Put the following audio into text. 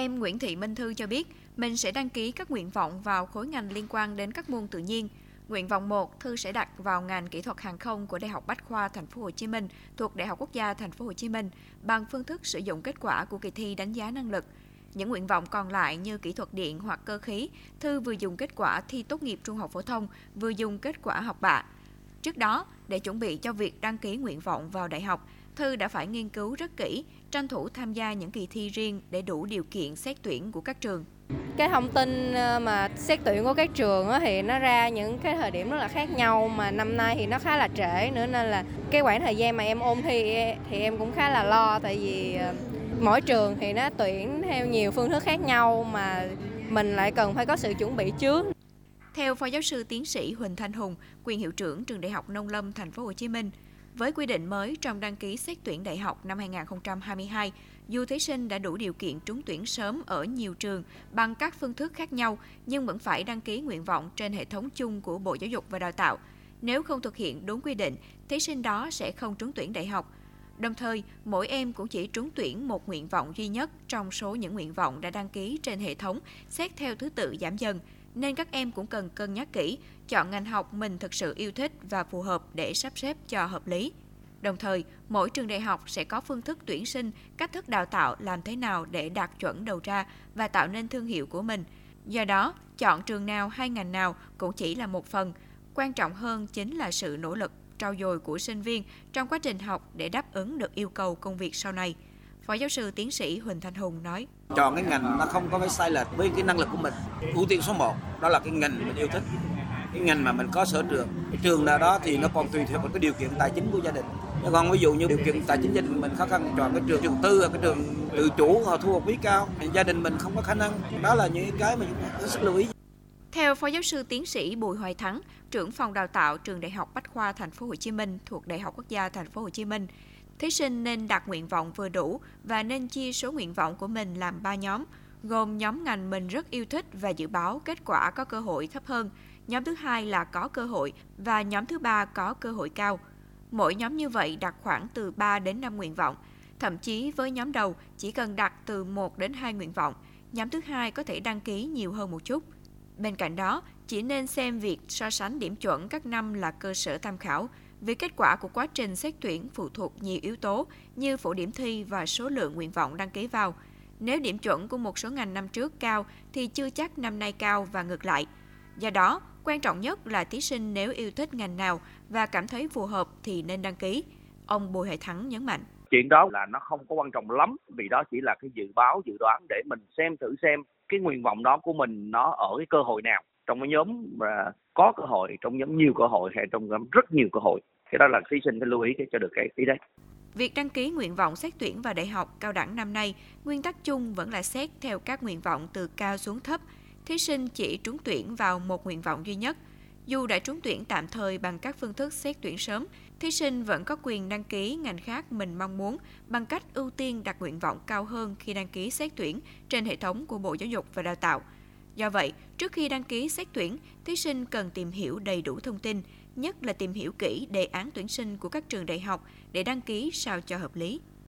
Em Nguyễn Thị Minh Thư cho biết mình sẽ đăng ký các nguyện vọng vào khối ngành liên quan đến các môn tự nhiên. Nguyện vọng 1, Thư sẽ đặt vào ngành kỹ thuật hàng không của Đại học Bách khoa Thành phố Hồ Chí Minh thuộc Đại học Quốc gia Thành phố Hồ Chí Minh bằng phương thức sử dụng kết quả của kỳ thi đánh giá năng lực. Những nguyện vọng còn lại như kỹ thuật điện hoặc cơ khí, Thư vừa dùng kết quả thi tốt nghiệp trung học phổ thông, vừa dùng kết quả học bạ. Trước đó, để chuẩn bị cho việc đăng ký nguyện vọng vào đại học, Thư đã phải nghiên cứu rất kỹ, tranh thủ tham gia những kỳ thi riêng để đủ điều kiện xét tuyển của các trường. Cái thông tin ờ, mà xét tuyển của các trường thì nó ra những cái thời điểm rất là khác nhau mà năm nay thì nó khá là trễ nữa nên là cái khoảng thời gian mà em ôn thi thì em cũng khá là lo tại vì ờ, mỗi trường thì nó tuyển theo nhiều phương thức khác nhau mà mình lại cần phải có sự chuẩn bị trước. Theo Phó Giáo sư Tiến sĩ Huỳnh Thanh Hùng, quyền hiệu trưởng trường Đại học Nông Lâm Thành phố Hồ Chí Minh, với quy định mới trong đăng ký xét tuyển đại học năm 2022, dù thí sinh đã đủ điều kiện trúng tuyển sớm ở nhiều trường bằng các phương thức khác nhau nhưng vẫn phải đăng ký nguyện vọng trên hệ thống chung của Bộ Giáo dục và Đào tạo. Nếu không thực hiện đúng quy định, thí sinh đó sẽ không trúng tuyển đại học. Đồng thời, mỗi em cũng chỉ trúng tuyển một nguyện vọng duy nhất trong số những nguyện vọng đã đăng ký trên hệ thống, xét theo thứ tự giảm dần, nên các em cũng cần cân nhắc kỹ, chọn ngành học mình thực sự yêu thích và phù hợp để sắp xếp cho hợp lý. Đồng thời, mỗi trường đại học sẽ có phương thức tuyển sinh, cách thức đào tạo làm thế nào để đạt chuẩn đầu ra và tạo nên thương hiệu của mình. Do đó, chọn trường nào hay ngành nào cũng chỉ là một phần, quan trọng hơn chính là sự nỗ lực trau dồi của sinh viên trong quá trình học để đáp ứng được yêu cầu công việc sau này. Phó giáo sư tiến sĩ Huỳnh Thanh Hùng nói. Chọn cái ngành nó không có phải sai lệch với cái năng lực của mình. Ưu tiên số 1 đó là cái ngành mình yêu thích. Cái ngành mà mình có sở trường. Cái trường nào đó thì nó còn tùy theo cái điều kiện tài chính của gia đình. Nhưng còn ví dụ như điều kiện tài chính gia đình mình khó khăn chọn cái trường trường tư, cái trường tự chủ họ thu học phí cao, gia đình mình không có khả năng. Đó là những cái mà chúng ta sức lưu ý. Theo Phó Giáo sư Tiến sĩ Bùi Hoài Thắng, trưởng phòng đào tạo trường Đại học Bách khoa Thành phố Hồ Chí Minh thuộc Đại học Quốc gia Thành phố Hồ Chí Minh, thí sinh nên đặt nguyện vọng vừa đủ và nên chia số nguyện vọng của mình làm 3 nhóm, gồm nhóm ngành mình rất yêu thích và dự báo kết quả có cơ hội thấp hơn, nhóm thứ hai là có cơ hội và nhóm thứ ba có cơ hội cao. Mỗi nhóm như vậy đặt khoảng từ 3 đến 5 nguyện vọng. Thậm chí với nhóm đầu chỉ cần đặt từ 1 đến 2 nguyện vọng, nhóm thứ hai có thể đăng ký nhiều hơn một chút. Bên cạnh đó, chỉ nên xem việc so sánh điểm chuẩn các năm là cơ sở tham khảo, vì kết quả của quá trình xét tuyển phụ thuộc nhiều yếu tố như phổ điểm thi và số lượng nguyện vọng đăng ký vào. Nếu điểm chuẩn của một số ngành năm trước cao thì chưa chắc năm nay cao và ngược lại. Do đó, quan trọng nhất là thí sinh nếu yêu thích ngành nào và cảm thấy phù hợp thì nên đăng ký. Ông Bùi Hệ Thắng nhấn mạnh. Chuyện đó là nó không có quan trọng lắm vì đó chỉ là cái dự báo, dự đoán để mình xem thử xem cái nguyện vọng đó của mình nó ở cái cơ hội nào trong cái nhóm mà có cơ hội trong nhóm nhiều cơ hội hay trong nhóm rất nhiều cơ hội cái đó là thí sinh phải lưu ý cho được cái ý đấy Việc đăng ký nguyện vọng xét tuyển vào đại học cao đẳng năm nay, nguyên tắc chung vẫn là xét theo các nguyện vọng từ cao xuống thấp. Thí sinh chỉ trúng tuyển vào một nguyện vọng duy nhất. Dù đã trúng tuyển tạm thời bằng các phương thức xét tuyển sớm, thí sinh vẫn có quyền đăng ký ngành khác mình mong muốn bằng cách ưu tiên đặt nguyện vọng cao hơn khi đăng ký xét tuyển trên hệ thống của Bộ Giáo dục và Đào tạo. Do vậy, trước khi đăng ký xét tuyển, thí sinh cần tìm hiểu đầy đủ thông tin, nhất là tìm hiểu kỹ đề án tuyển sinh của các trường đại học để đăng ký sao cho hợp lý.